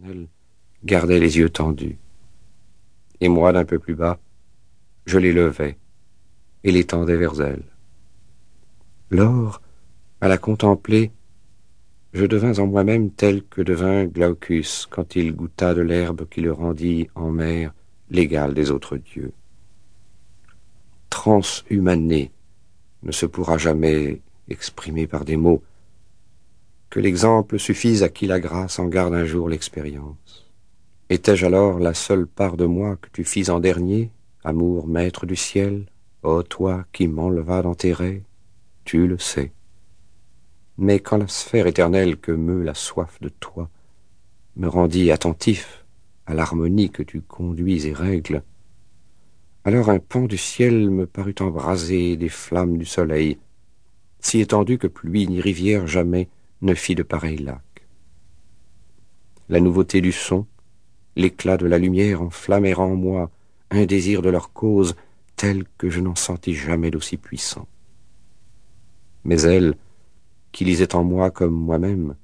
l'éternel gardait les yeux tendus. Et moi, d'un peu plus bas, je les levais et les tendais vers elle. Lors, à la contempler, je devins en moi-même tel que devint Glaucus quand il goûta de l'herbe qui le rendit en mer l'égal des autres dieux. Transhumané ne se pourra jamais exprimer par des mots, que l'exemple suffise à qui la grâce en garde un jour l'expérience. Étais-je alors la seule part de moi que tu fis en dernier, amour maître du ciel, ô toi qui m'enleva dans tes rêves, tu le sais. Mais quand la sphère éternelle que meut la soif de toi me rendit attentif à l'harmonie que tu conduis et règles, alors un pan du ciel me parut embrasé des flammes du soleil, si étendu que pluie ni rivière jamais ne fit de pareils lacs. La nouveauté du son, l'éclat de la lumière enflammèrent en moi un désir de leur cause tel que je n'en sentis jamais d'aussi puissant. Mais elle, qui lisait en moi comme moi-même,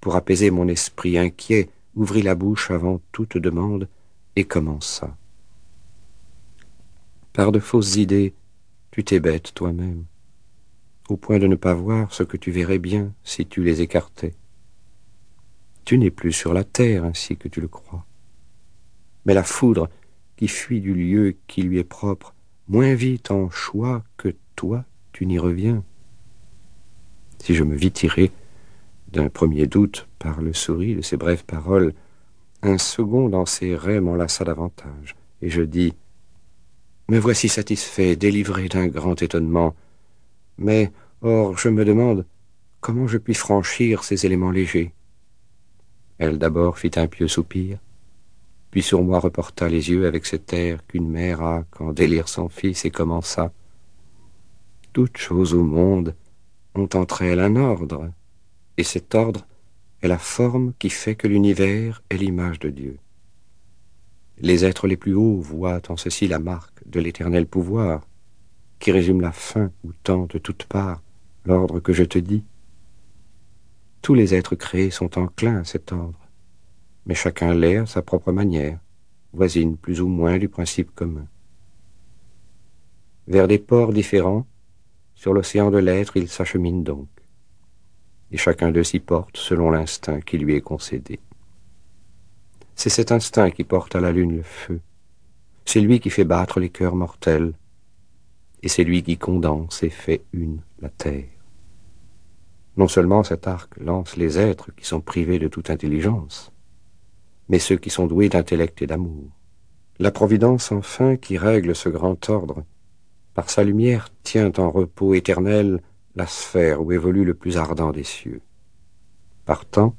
pour apaiser mon esprit inquiet, ouvrit la bouche avant toute demande et commença. Par de fausses idées, tu t'es bête toi-même au point de ne pas voir ce que tu verrais bien si tu les écartais. Tu n'es plus sur la terre ainsi que tu le crois. Mais la foudre qui fuit du lieu qui lui est propre, moins vite en choix que toi tu n'y reviens. Si je me vis tirer d'un premier doute par le souris de ces brèves paroles, un second dans ses rêves m'enlaça davantage, et je dis Me voici satisfait, délivré d'un grand étonnement, mais, or, je me demande comment je puis franchir ces éléments légers? Elle d'abord fit un pieux soupir, puis sur moi reporta les yeux avec cet air qu'une mère a quand délire son fils et commença. Toutes choses au monde ont entre elles un ordre, et cet ordre est la forme qui fait que l'univers est l'image de Dieu. Les êtres les plus hauts voient en ceci la marque de l'éternel pouvoir, qui résume la fin ou temps de toutes parts, l'ordre que je te dis. Tous les êtres créés sont enclins à cet ordre, mais chacun l'est à sa propre manière, voisine plus ou moins du principe commun. Vers des ports différents, sur l'océan de l'être, il s'achemine donc, et chacun d'eux s'y porte selon l'instinct qui lui est concédé. C'est cet instinct qui porte à la lune le feu, c'est lui qui fait battre les cœurs mortels, et c'est lui qui condense et fait une la terre. Non seulement cet arc lance les êtres qui sont privés de toute intelligence, mais ceux qui sont doués d'intellect et d'amour. La Providence, enfin, qui règle ce grand ordre, par sa lumière tient en repos éternel la sphère où évolue le plus ardent des cieux. Partant,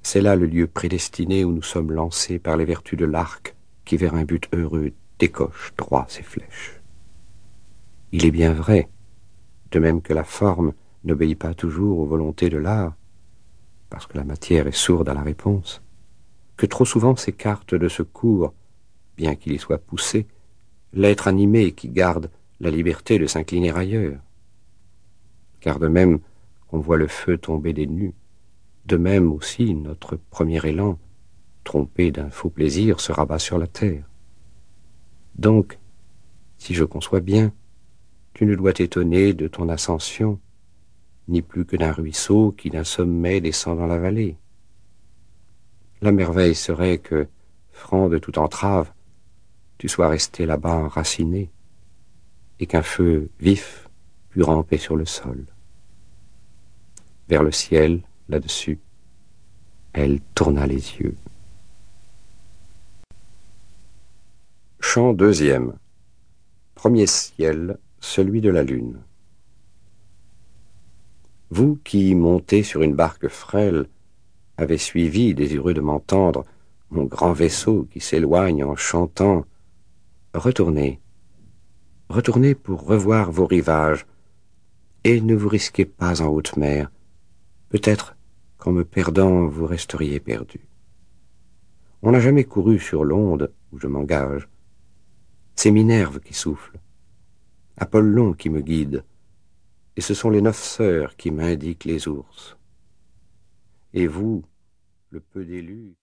c'est là le lieu prédestiné où nous sommes lancés par les vertus de l'arc qui vers un but heureux décoche droit ses flèches. Il est bien vrai, de même que la forme n'obéit pas toujours aux volontés de l'art, parce que la matière est sourde à la réponse, que trop souvent s'écarte de secours, bien qu'il y soit poussé, l'être animé qui garde la liberté de s'incliner ailleurs. Car de même qu'on voit le feu tomber des nues, de même aussi notre premier élan, trompé d'un faux plaisir, se rabat sur la terre. Donc, si je conçois bien, tu ne dois t'étonner de ton ascension, ni plus que d'un ruisseau qui d'un sommet descend dans la vallée. La merveille serait que, franc de toute entrave, tu sois resté là-bas enraciné, et qu'un feu vif pût ramper sur le sol. Vers le ciel, là-dessus, elle tourna les yeux. Chant deuxième. Premier ciel, celui de la lune. Vous qui, montez sur une barque frêle, avez suivi, désireux de m'entendre, mon grand vaisseau qui s'éloigne en chantant, retournez, retournez pour revoir vos rivages, et ne vous risquez pas en haute mer. Peut-être qu'en me perdant, vous resteriez perdu. On n'a jamais couru sur l'onde où je m'engage. C'est Minerve qui souffle. Apollon qui me guide, et ce sont les neuf sœurs qui m'indiquent les ours. Et vous, le peu d'élus,